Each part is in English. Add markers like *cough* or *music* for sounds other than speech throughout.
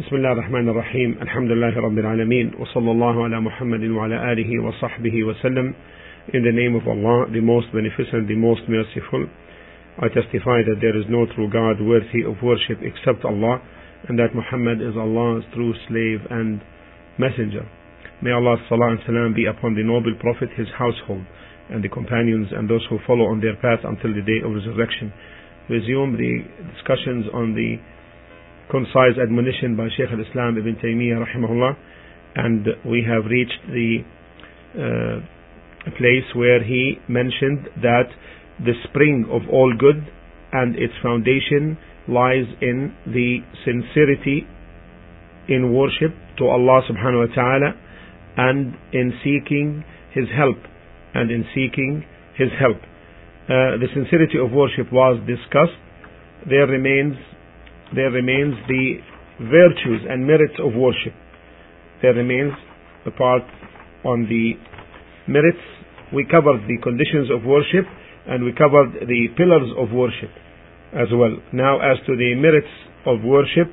بسم الله الرحمن الرحيم الحمد لله رب العالمين وصلى الله على محمد وعلى آله وصحبه وسلم In the name of Allah, the most beneficent, the most merciful, I testify that there is no true God worthy of worship except Allah, and that Muhammad is Allah's true slave and messenger. May Allah's salah and salam be upon the noble Prophet, his household, and the companions, and those who follow on their path until the day of resurrection. Resume the discussions on the concise admonition by Shaykh al-Islam Ibn Taymiyyah rahimahullah, and we have reached the uh, place where he mentioned that the spring of all good and its foundation lies in the sincerity in worship to Allah subhanahu wa ta'ala and in seeking His help and in seeking His help. Uh, the sincerity of worship was discussed. There remains there remains the virtues and merits of worship. There remains a part on the merits. We covered the conditions of worship and we covered the pillars of worship as well. Now as to the merits of worship,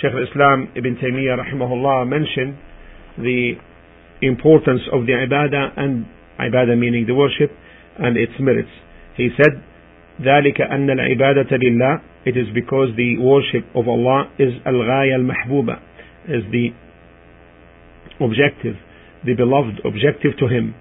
Shaykh al-Islam Ibn Taymiyyah rahimahullah mentioned the importance of the ibadah and ibadah meaning the worship and its merits. He said, ذلك أن العبادة لله It is because the worship of Allah is al-ghaya al-mahbuba is the objective, the beloved objective to Him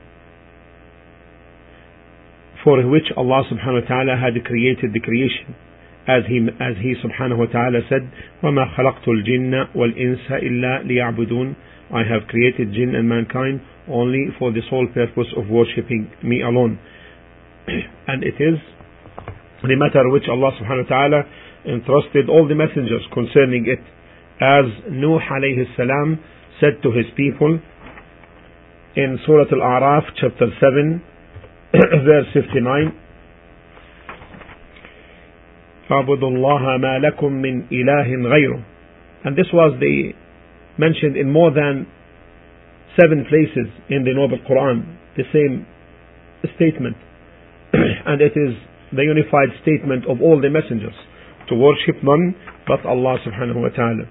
for which Allah subhanahu wa ta'ala had created the creation as he, as he subhanahu wa ta'ala said وَمَا خَلَقْتُ الْجِنَّ وَالْإِنسَ إِلَّا لِيَعْبُدُونَ I have created jinn and mankind only for the sole purpose of worshipping me alone *clears throat* and it is the matter which Allah subhanahu wa ta'ala entrusted all the messengers concerning it as Nuh alayhi salam said to his people in Surah Al-A'raf chapter 7 *clears throat* verse 59 فَاعْبُدُوا اللَّهَ مَا لَكُم مِّنْ إِلَهٍ غَيْرُهُ and this was the mentioned in more than seven places in the Noble Quran the same statement *clears throat* and it is the unified statement of all the messengers to worship none but Allah subhanahu wa ta'ala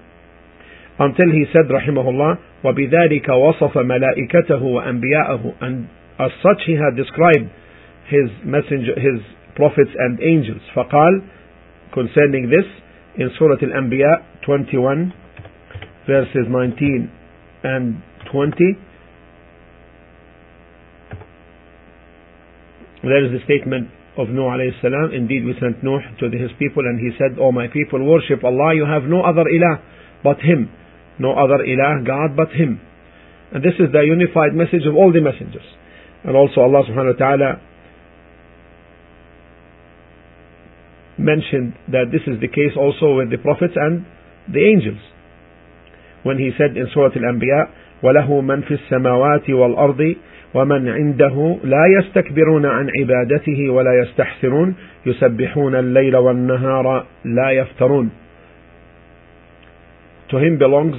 until he said rahimahullah وَبِذَلِكَ وَصَفَ مَلَائِكَتَهُ وَأَنْبِيَاءَهُ and as such he had described his messenger his prophets and angels فقال concerning this in Surah Al-Anbiya 21 verses 19 and 20 there is the statement of Nuh alayhi salam indeed we sent Nuh to his people and he said O my people worship Allah you have no other ilah but him no other ilah God but him and this is the unified message of all the messengers and also Allah subhanahu wa ta'ala mentioned that this is the case also with the prophets and the angels when he said in Surah Al-Anbiya وله من في السماوات والأرض ومن عنده لا يستكبرون عن عبادته ولا يستحسرون يسبحون الليل والنهار لا يفترون To him belongs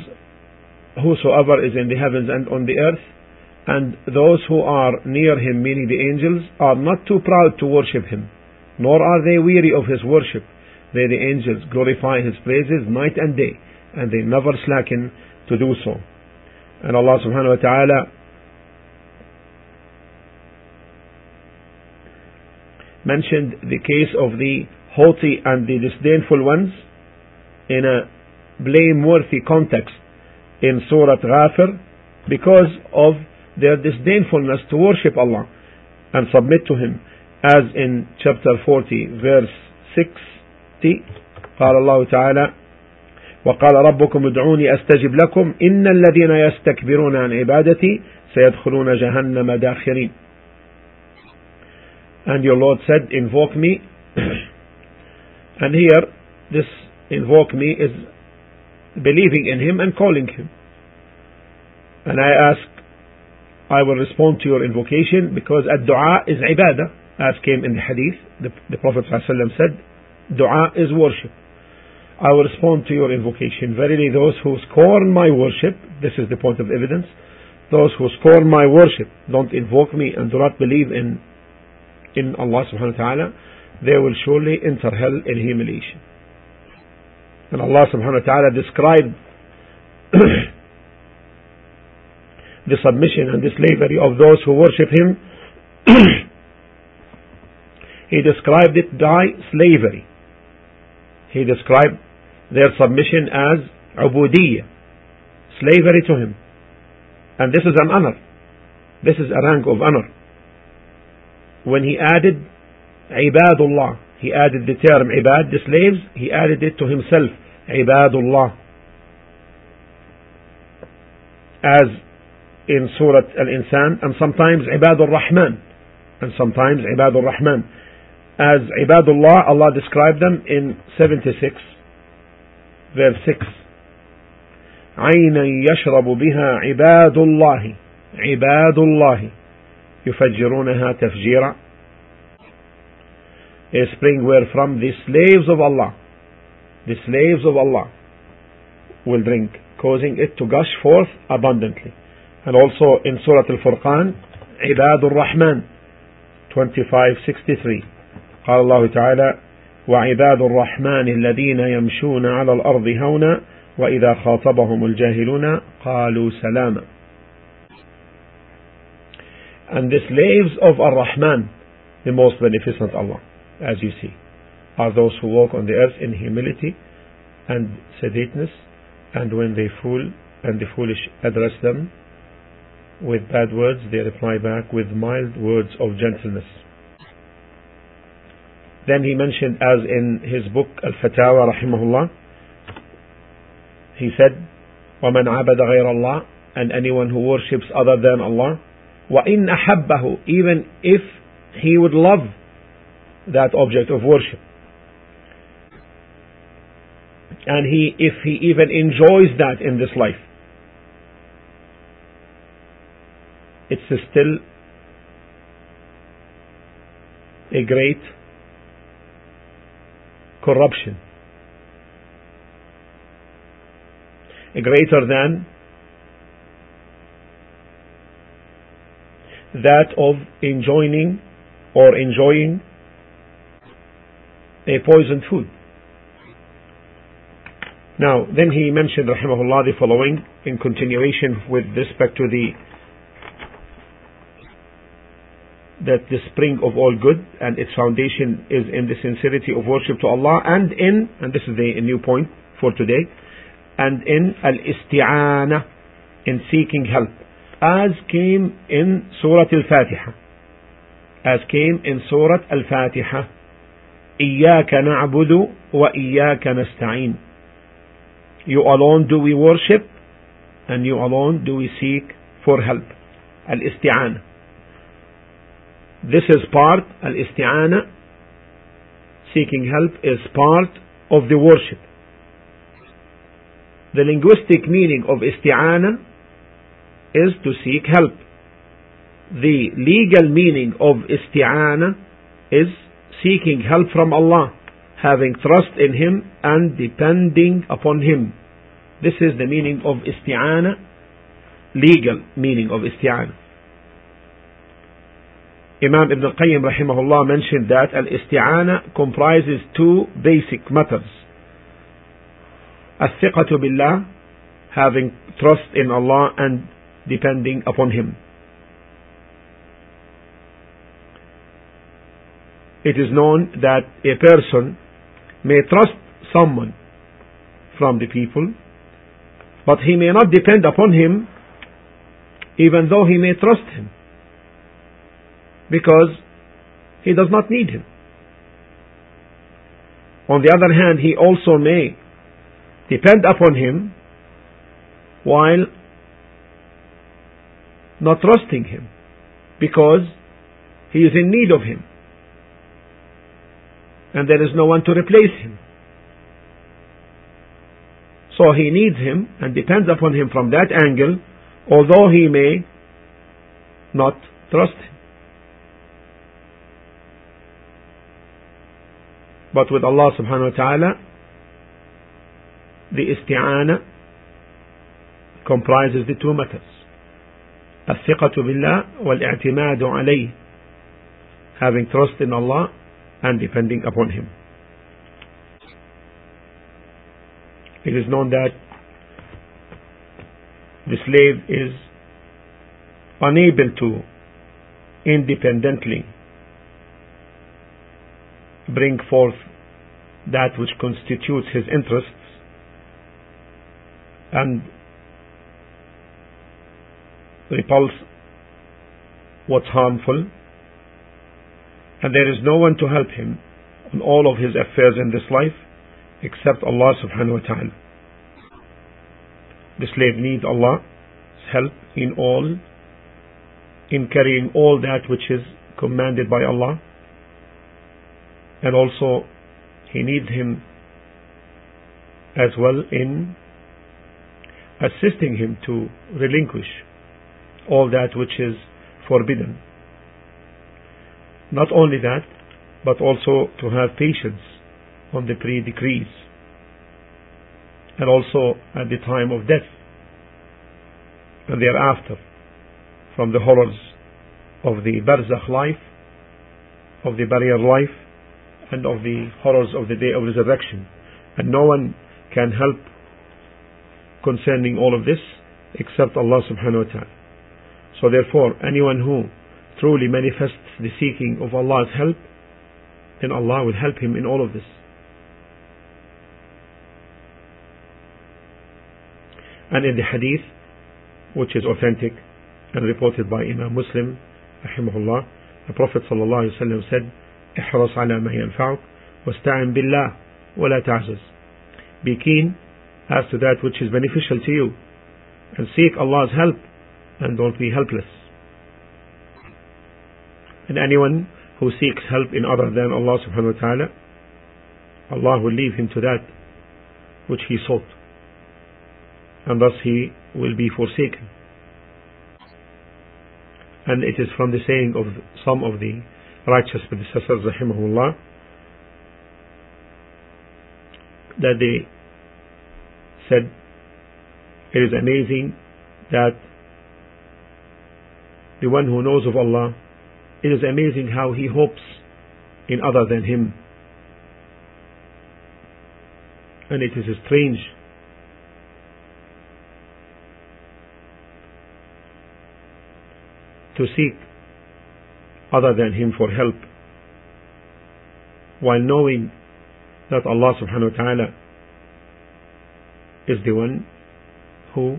whosoever is in the heavens and on the earth and those who are near him meaning the angels are not too proud to worship him nor are they weary of his worship they the angels glorify his praises night and day and they never slacken to do so and Allah subhanahu wa ta'ala mentioned the case of the haughty and the disdainful ones in a blameworthy context in Surah Ghafir because of their disdainfulness to worship Allah and submit to Him as in chapter 40 verse 60 قال الله تعالى وقال ربكم ادعوني استجب لكم ان الذين يستكبرون عن عبادتي سيدخلون جهنم داخرين and your Lord said invoke me. *clears throat* And here this invoke me is believing in him and calling him. And I ask I will respond to your invocation because a dua is ibadah as came in the hadith. The, the Prophet ﷺ said dua is worship. I will respond to your invocation. Verily, those who scorn my worship, this is the point of evidence, those who scorn my worship, don't invoke me and do not believe in, in Allah subhanahu wa ta'ala, they will surely enter hell in humiliation. And Allah subhanahu wa ta'ala described *coughs* the submission and the slavery of those who worship him, *coughs* he described it by slavery. He described their submission as ubudiyya, slavery to him. And this is an honor. This is a rank of honor When he added ibadullah, he added the term ibad, the slaves, he added it to himself, ibadullah. As in Surah Al-Insan, and sometimes ibadur rahman, and sometimes ibadur rahman. As ibadullah, Allah described them in 76, verse 6. عينا يشرب بها عباد الله عباد الله يفجرونها تفجيرا a spring wherefrom the slaves of Allah the slaves of Allah will drink causing it to gush forth abundantly and also in Surah Al-Furqan عباد الرحمن 2563 قال الله تعالى وعباد الرحمن الذين يمشون على الأرض هونا وإذا خاطبهم الجاهلون قالوا سلاما and the slaves of Ar-Rahman the most beneficent Allah as you see are those who walk on the earth in humility and sedateness and when they fool and the foolish address them with bad words they reply back with mild words of gentleness then he mentioned as in his book Al-Fatawa rahimahullah he said, وَمَنْ عَبَدَ غَيْرَ اللَّهِ And anyone who worships other than Allah, وَإِنْ أَحَبَّهُ Even if he would love that object of worship. And he, if he even enjoys that in this life, it's still a great corruption greater than that of enjoying or enjoying a poisoned food. Now, then he mentioned, rahimahullah, the following in continuation with respect to the that the spring of all good and its foundation is in the sincerity of worship to Allah and in, and this is the new point for today, and in al-isti'ana in seeking help as came in Surah Al-Fatiha as came in Surah Al-Fatiha إياك نعبد وإياك نستعين You alone do we worship and you alone do we seek for help Al-Isti'ana This is part Al-Isti'ana seeking help is part of the worship the linguistic meaning of isti'ana is to seek help. The legal meaning of isti'ana is seeking help from Allah, having trust in Him and depending upon Him. This is the meaning of isti'ana, legal meaning of isti'ana. Imam Ibn al-Qayyim rahimahullah mentioned that al-isti'ana comprises two basic matters. Al-thiqatu billah, having trust in Allah and depending upon Him. It is known that a person may trust someone from the people, but he may not depend upon him even though he may trust him because he does not need him. On the other hand, he also may depend upon him while not trusting him because he is in need of him and there is no one to replace him. So he needs him and depends upon him from that angle, although he may not trust him. But with Allah subhanahu wa ta'ala, the isti'ana comprises the two matters الثقة بالله والاعتماد عليه having trust in Allah and depending upon Him it is known that the slave is unable to independently bring forth that which constitutes his interests and repulse what's harmful and there is no one to help him on all of his affairs in this life except Allah subhanahu wa ta'ala. The slave needs Allah's help in all, in carrying all that which is commanded by Allah and also he needs him as well in assisting him to relinquish all that which is forbidden. Not only that, but also to have patience on the pre-decrees and also at the time of death and thereafter from the horrors of the barzakh life, of the barrier life, and of the horrors of the day of resurrection. And no one can help concerning all of this except Allah subhanahu wa ta'ala. So therefore, anyone who truly manifests the seeking of Allah's help, then Allah will help him in all of this. And in the hadith, which is authentic and reported by Imam Muslim, rahimahullah, the Prophet sallallahu alaihi wasallam said, احرص على ما ينفعك واستعن بالله ولا تعجز be keen as to that which is beneficial to you and seek Allah's help and don't be helpless. And anyone who seeks help in other than Allah subhanahu wa ta'ala Allah will leave him to that which he sought. And thus he will be forsaken. And it is from the saying of some of the righteous predecessors, rahimahullah, that they said, it is amazing that the one who knows of Allah, it is amazing how he hopes in other than him. And it is strange to seek other than him for help while knowing that Allah subhanahu wa ta'ala is the one who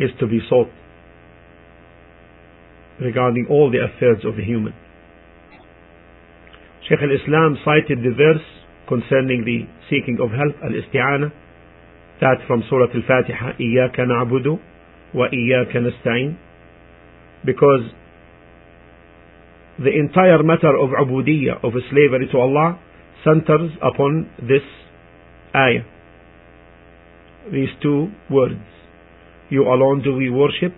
is to be sought regarding all the affairs of the human. Sheikh al-Islam cited the verse concerning the seeking of help, al-isti'ana, that from Surah Al-Fatiha, إِيَّاكَ نَعْبُدُ وَإِيَّاكَ نَسْتَعِينُ because the entire matter of ubudiyya, of slavery to Allah, centers upon this ayah. These two words. You alone do we worship,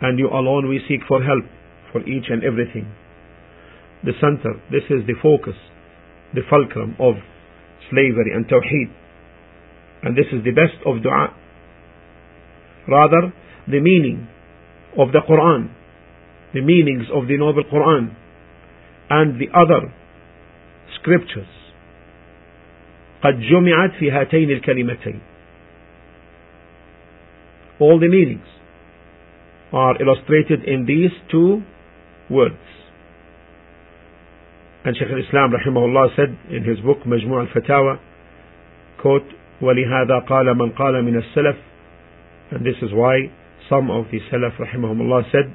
and you alone we seek for help for each and everything. The center, this is the focus, the fulcrum of slavery and tawheed. And this is the best of dua. Rather, the meaning of the Quran, the meanings of the Noble Quran, and the other scriptures. قد جمعت في هاتين الكلمتين. All the meanings are illustrated in these two words. And Shaykh al-Islam rahimahullah said in his book مجموع الفتاوى quote ولهذا قال من قال من السلف and this is why some of the Salaf rahimahumullah said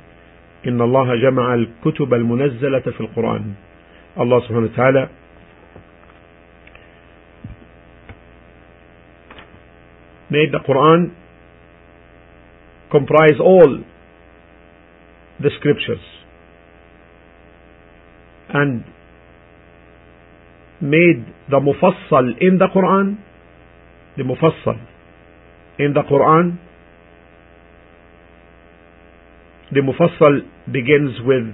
إن الله جمع الكتب المنزلة في القرآن Allah subhanahu wa ta'ala made the Quran comprise all the scriptures and made the mufassal in the Quran the mufassal in the Quran the Mufassal begins with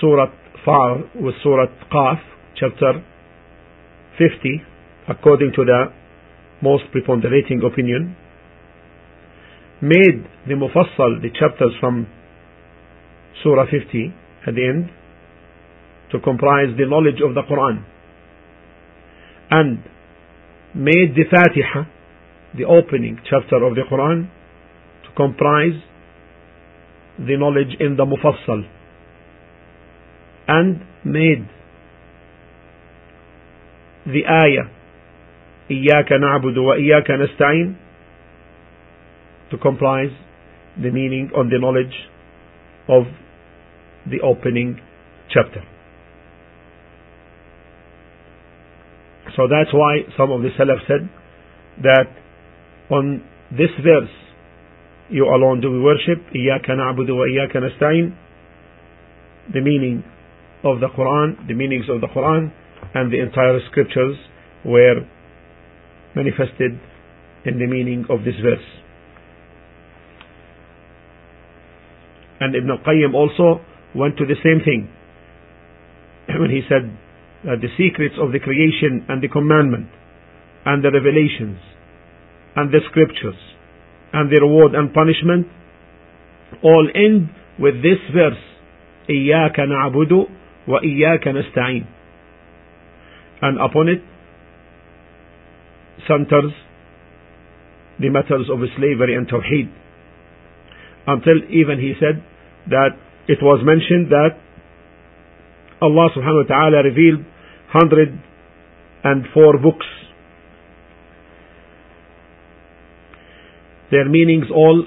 Surah Far, with Surah Qaf, chapter 50, according to the most preponderating opinion. Made the Mufassal, the chapters from Surah 50 at the end, to comprise the knowledge of the Quran. And made the Fatiha the opening chapter of the Quran to comprise the knowledge in the Mufassal and made the ayah إياك نعبد وإياك نستعين to comprise the meaning on the knowledge of the opening chapter. So that's why some of the Salaf said that on this verse, you alone do we worship, إياك نعبد وإياك نستعين, the meaning of the Quran, the meanings of the Quran, and the entire scriptures were manifested in the meaning of this verse. And Ibn al-Qayyim also went to the same thing *clears throat* when he said that the secrets of the creation and the commandment and the revelations and the scriptures and the reward and punishment all end with this verse إياك نعبد وإياك نستعين and upon it centers the matters of slavery and tawheed until even he said that it was mentioned that Allah subhanahu wa ta'ala revealed 104 books. Their meanings all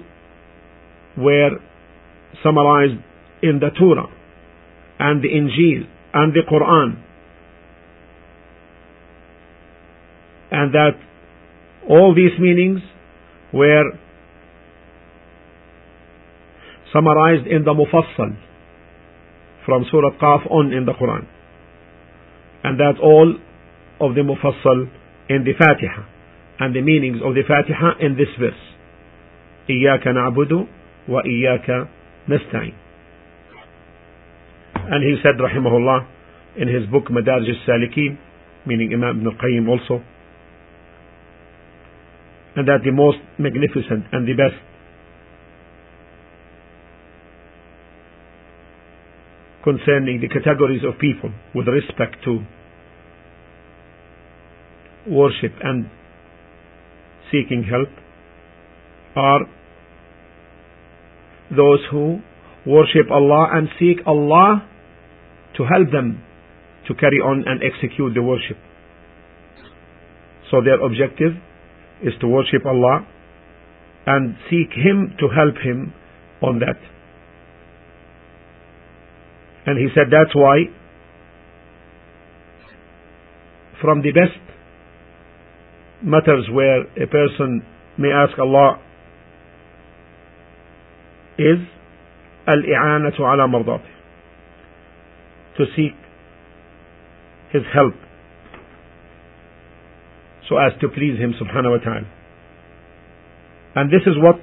were summarized in the Torah and the Injil and the Quran. And that all these meanings were summarized in the Mufassal from Surah Qaf on in the Quran. And that all of the Mufassal in the Fatiha and the meanings of the Fatiha in this verse. إياك نعبد وإياك نستعين. And he said, rahimahullah, in his book Madarij al-Salikin, meaning Imam Ibn al-Qayyim also, and that the most magnificent and the best concerning the categories of people with respect to worship and seeking help are those who worship Allah and seek Allah to help them to carry on and execute the worship. So their objective is to worship Allah and seek Him to help him on that. And he said that's why from the best matters where a person may ask Allah is al-i'anatu ala mardati to seek his help so as to please him subhanahu wa ta'ala. And this is what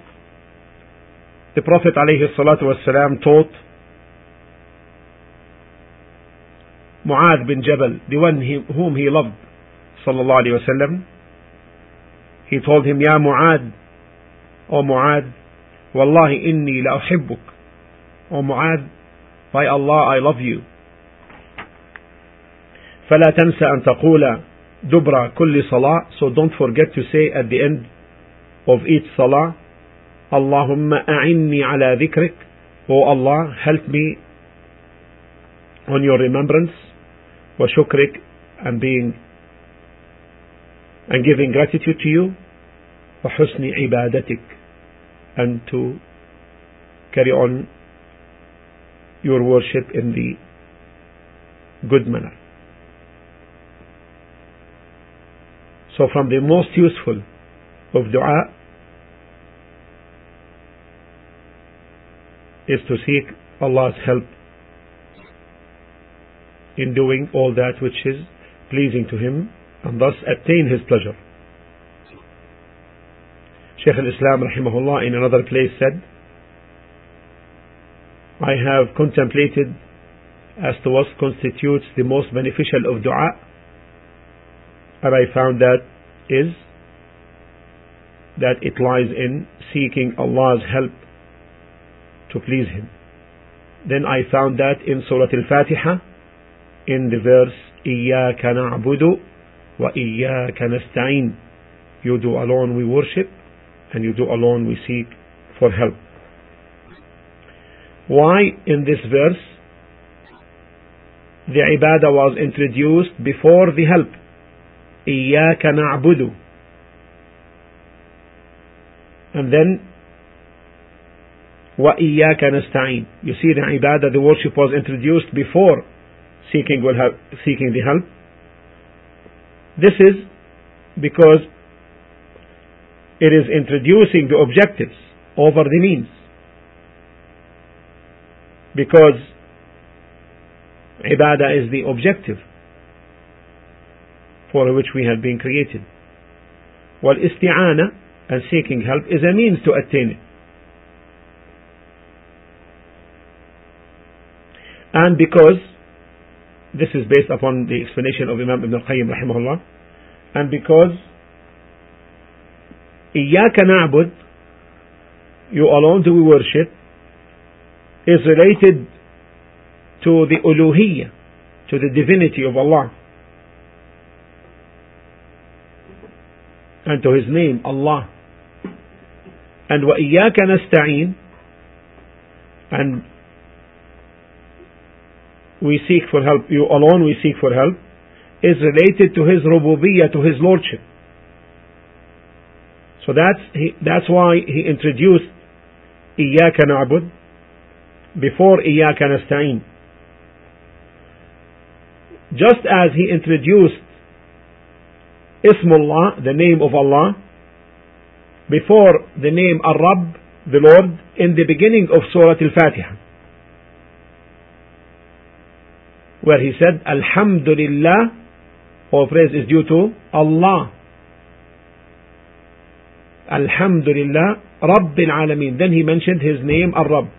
the Prophet alayhi salatu wasalam taught Mu'adh bin Jabal, the one he, whom he loved, sallallahu alayhi wasallam. He told him, Ya Mu'adh, O Mu'adh, Wallahi inni la uhibbuk. O Mu'adh, by Allah I love you. فلا تنسى أن تقول دبر كل صلاة so don't forget to say at the end of each salah اللهم أعني على ذكرك O Allah help me on your remembrance and being and giving gratitude to you for husni ibadatik and to carry on your worship in the good manner. So from the most useful of dua is to seek Allah's help in doing all that which is pleasing to him and thus attain his pleasure. Shaykh al-Islam rahimahullah in another place said, I have contemplated as to what constitutes the most beneficial of dua and I found that is that it lies in seeking Allah's help to please Him. Then I found that in Surah Al-Fatiha in the verse إياك نعبد وإياك نستعين you do alone we worship, and you do alone we seek for help. Why in this verse the ibadah was introduced before the help? إياك نعبد and then وإياك نستعين you see the ibadah the worship was introduced before seeking, will have seeking the help. This is because it is introducing the objectives over the means. Because ibadah is the objective for which we have been created. While isti'ana and seeking help is a means to attain it. And because this is based upon the explanation of Imam Ibn al-Qayyim rahimahullah and because إياك نعبد you alone do we worship is related to the uluhiyya to the divinity of Allah and to his name Allah and وإياك نستعين and we seek for help, you alone we seek for help, is related to his rububiyyah, to his lordship. So that's, he, that's why he introduced إياك نعبد before إياك نستعين. Just as he introduced Ismullah, the name of Allah, before the name Ar-Rabb, the Lord, in the beginning of Surah Al-Fatiha. where he said, Alhamdulillah, all praise is due to Allah. Alhamdulillah, Rabbil Alameen. Then he mentioned his name, Ar-Rabb.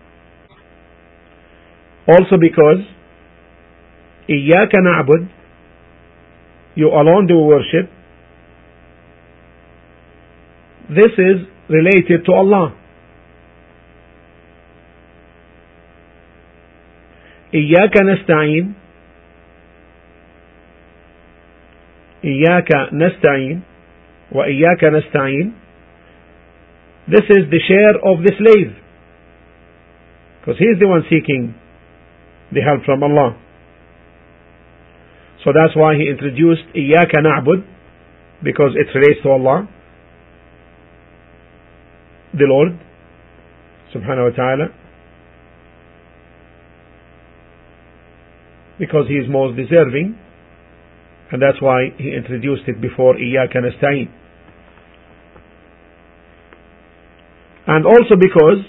Also because, إياك نعبد, you alone do worship, this is related to Allah. إياك نستعين إياك نستعين وإياك نستعين This is the share of the slave because he is the one seeking the help from Allah. So that's why he introduced إياك نعبد because it relates to Allah, the Lord, subhanahu wa ta'ala, because he is most deserving and that's why he introduced it before إياك نستعين and also because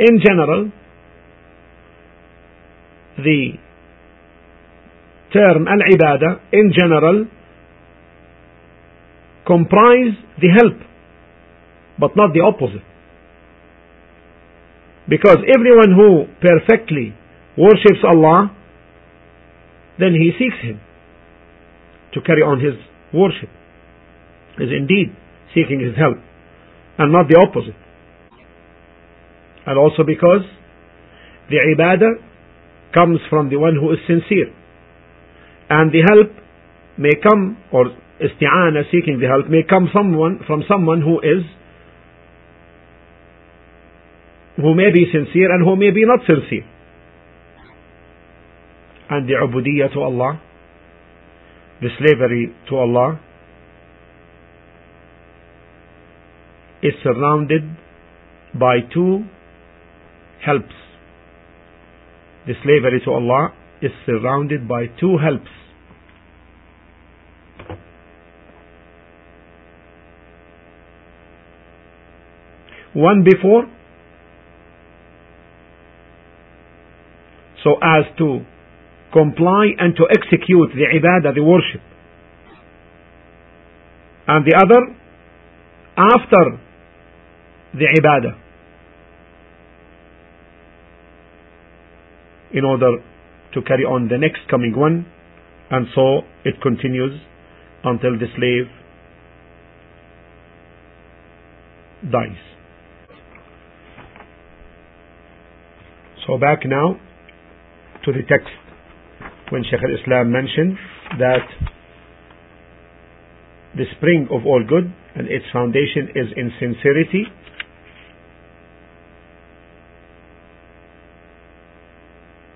in general the term al-ibadah in general comprise the help but not the opposite because everyone who perfectly worships Allah then he seeks him to carry on his worship. Is indeed seeking his help and not the opposite. And also because the ibadah comes from the one who is sincere. And the help may come, or isti'ana, seeking the help, may come someone, from someone who is, who may be sincere and who may be not sincere and the ubudiyya to Allah, the slavery to Allah, is surrounded by two helps. The slavery to Allah is surrounded by two helps. One before, so as to comply and to execute the ibadah, the worship. And the other, after the ibadah. In order to carry on the next coming one, and so it continues until the slave dies. So back now to the text when Shaykh al-Islam mentioned that the spring of all good and its foundation is in sincerity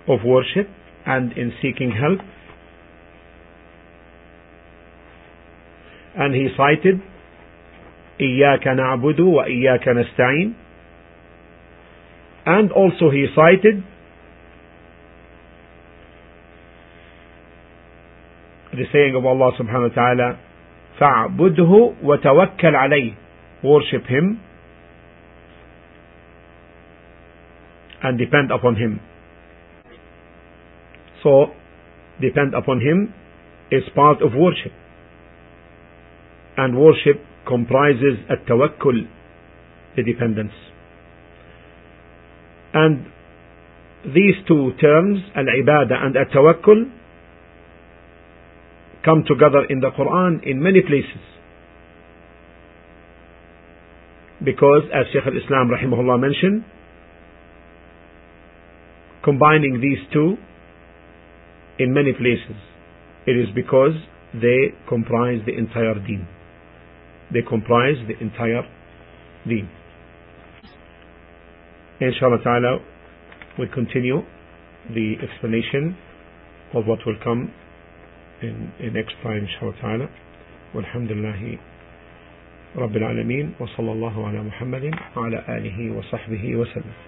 of worship and in seeking help and he cited إياك نعبد وإياك نستعين and also he cited the saying of Allah subhanahu wa ta'ala فاعبده وتوكل عليه worship him and depend upon him so depend upon him is part of worship and worship comprises a tawakkul the dependence and these two terms al-ibadah and al-tawakkul come together in the Quran in many places. Because as Shaykh al-Islam rahimahullah mentioned, combining these two in many places, it is because they comprise the entire deen. They comprise the entire deen. Inshallah ta'ala, we continue the explanation of what will come in, in next time inshallah ta'ala والحمد لله رب العالمين وصلى الله على محمد وعلى آله وصحبه وسلم.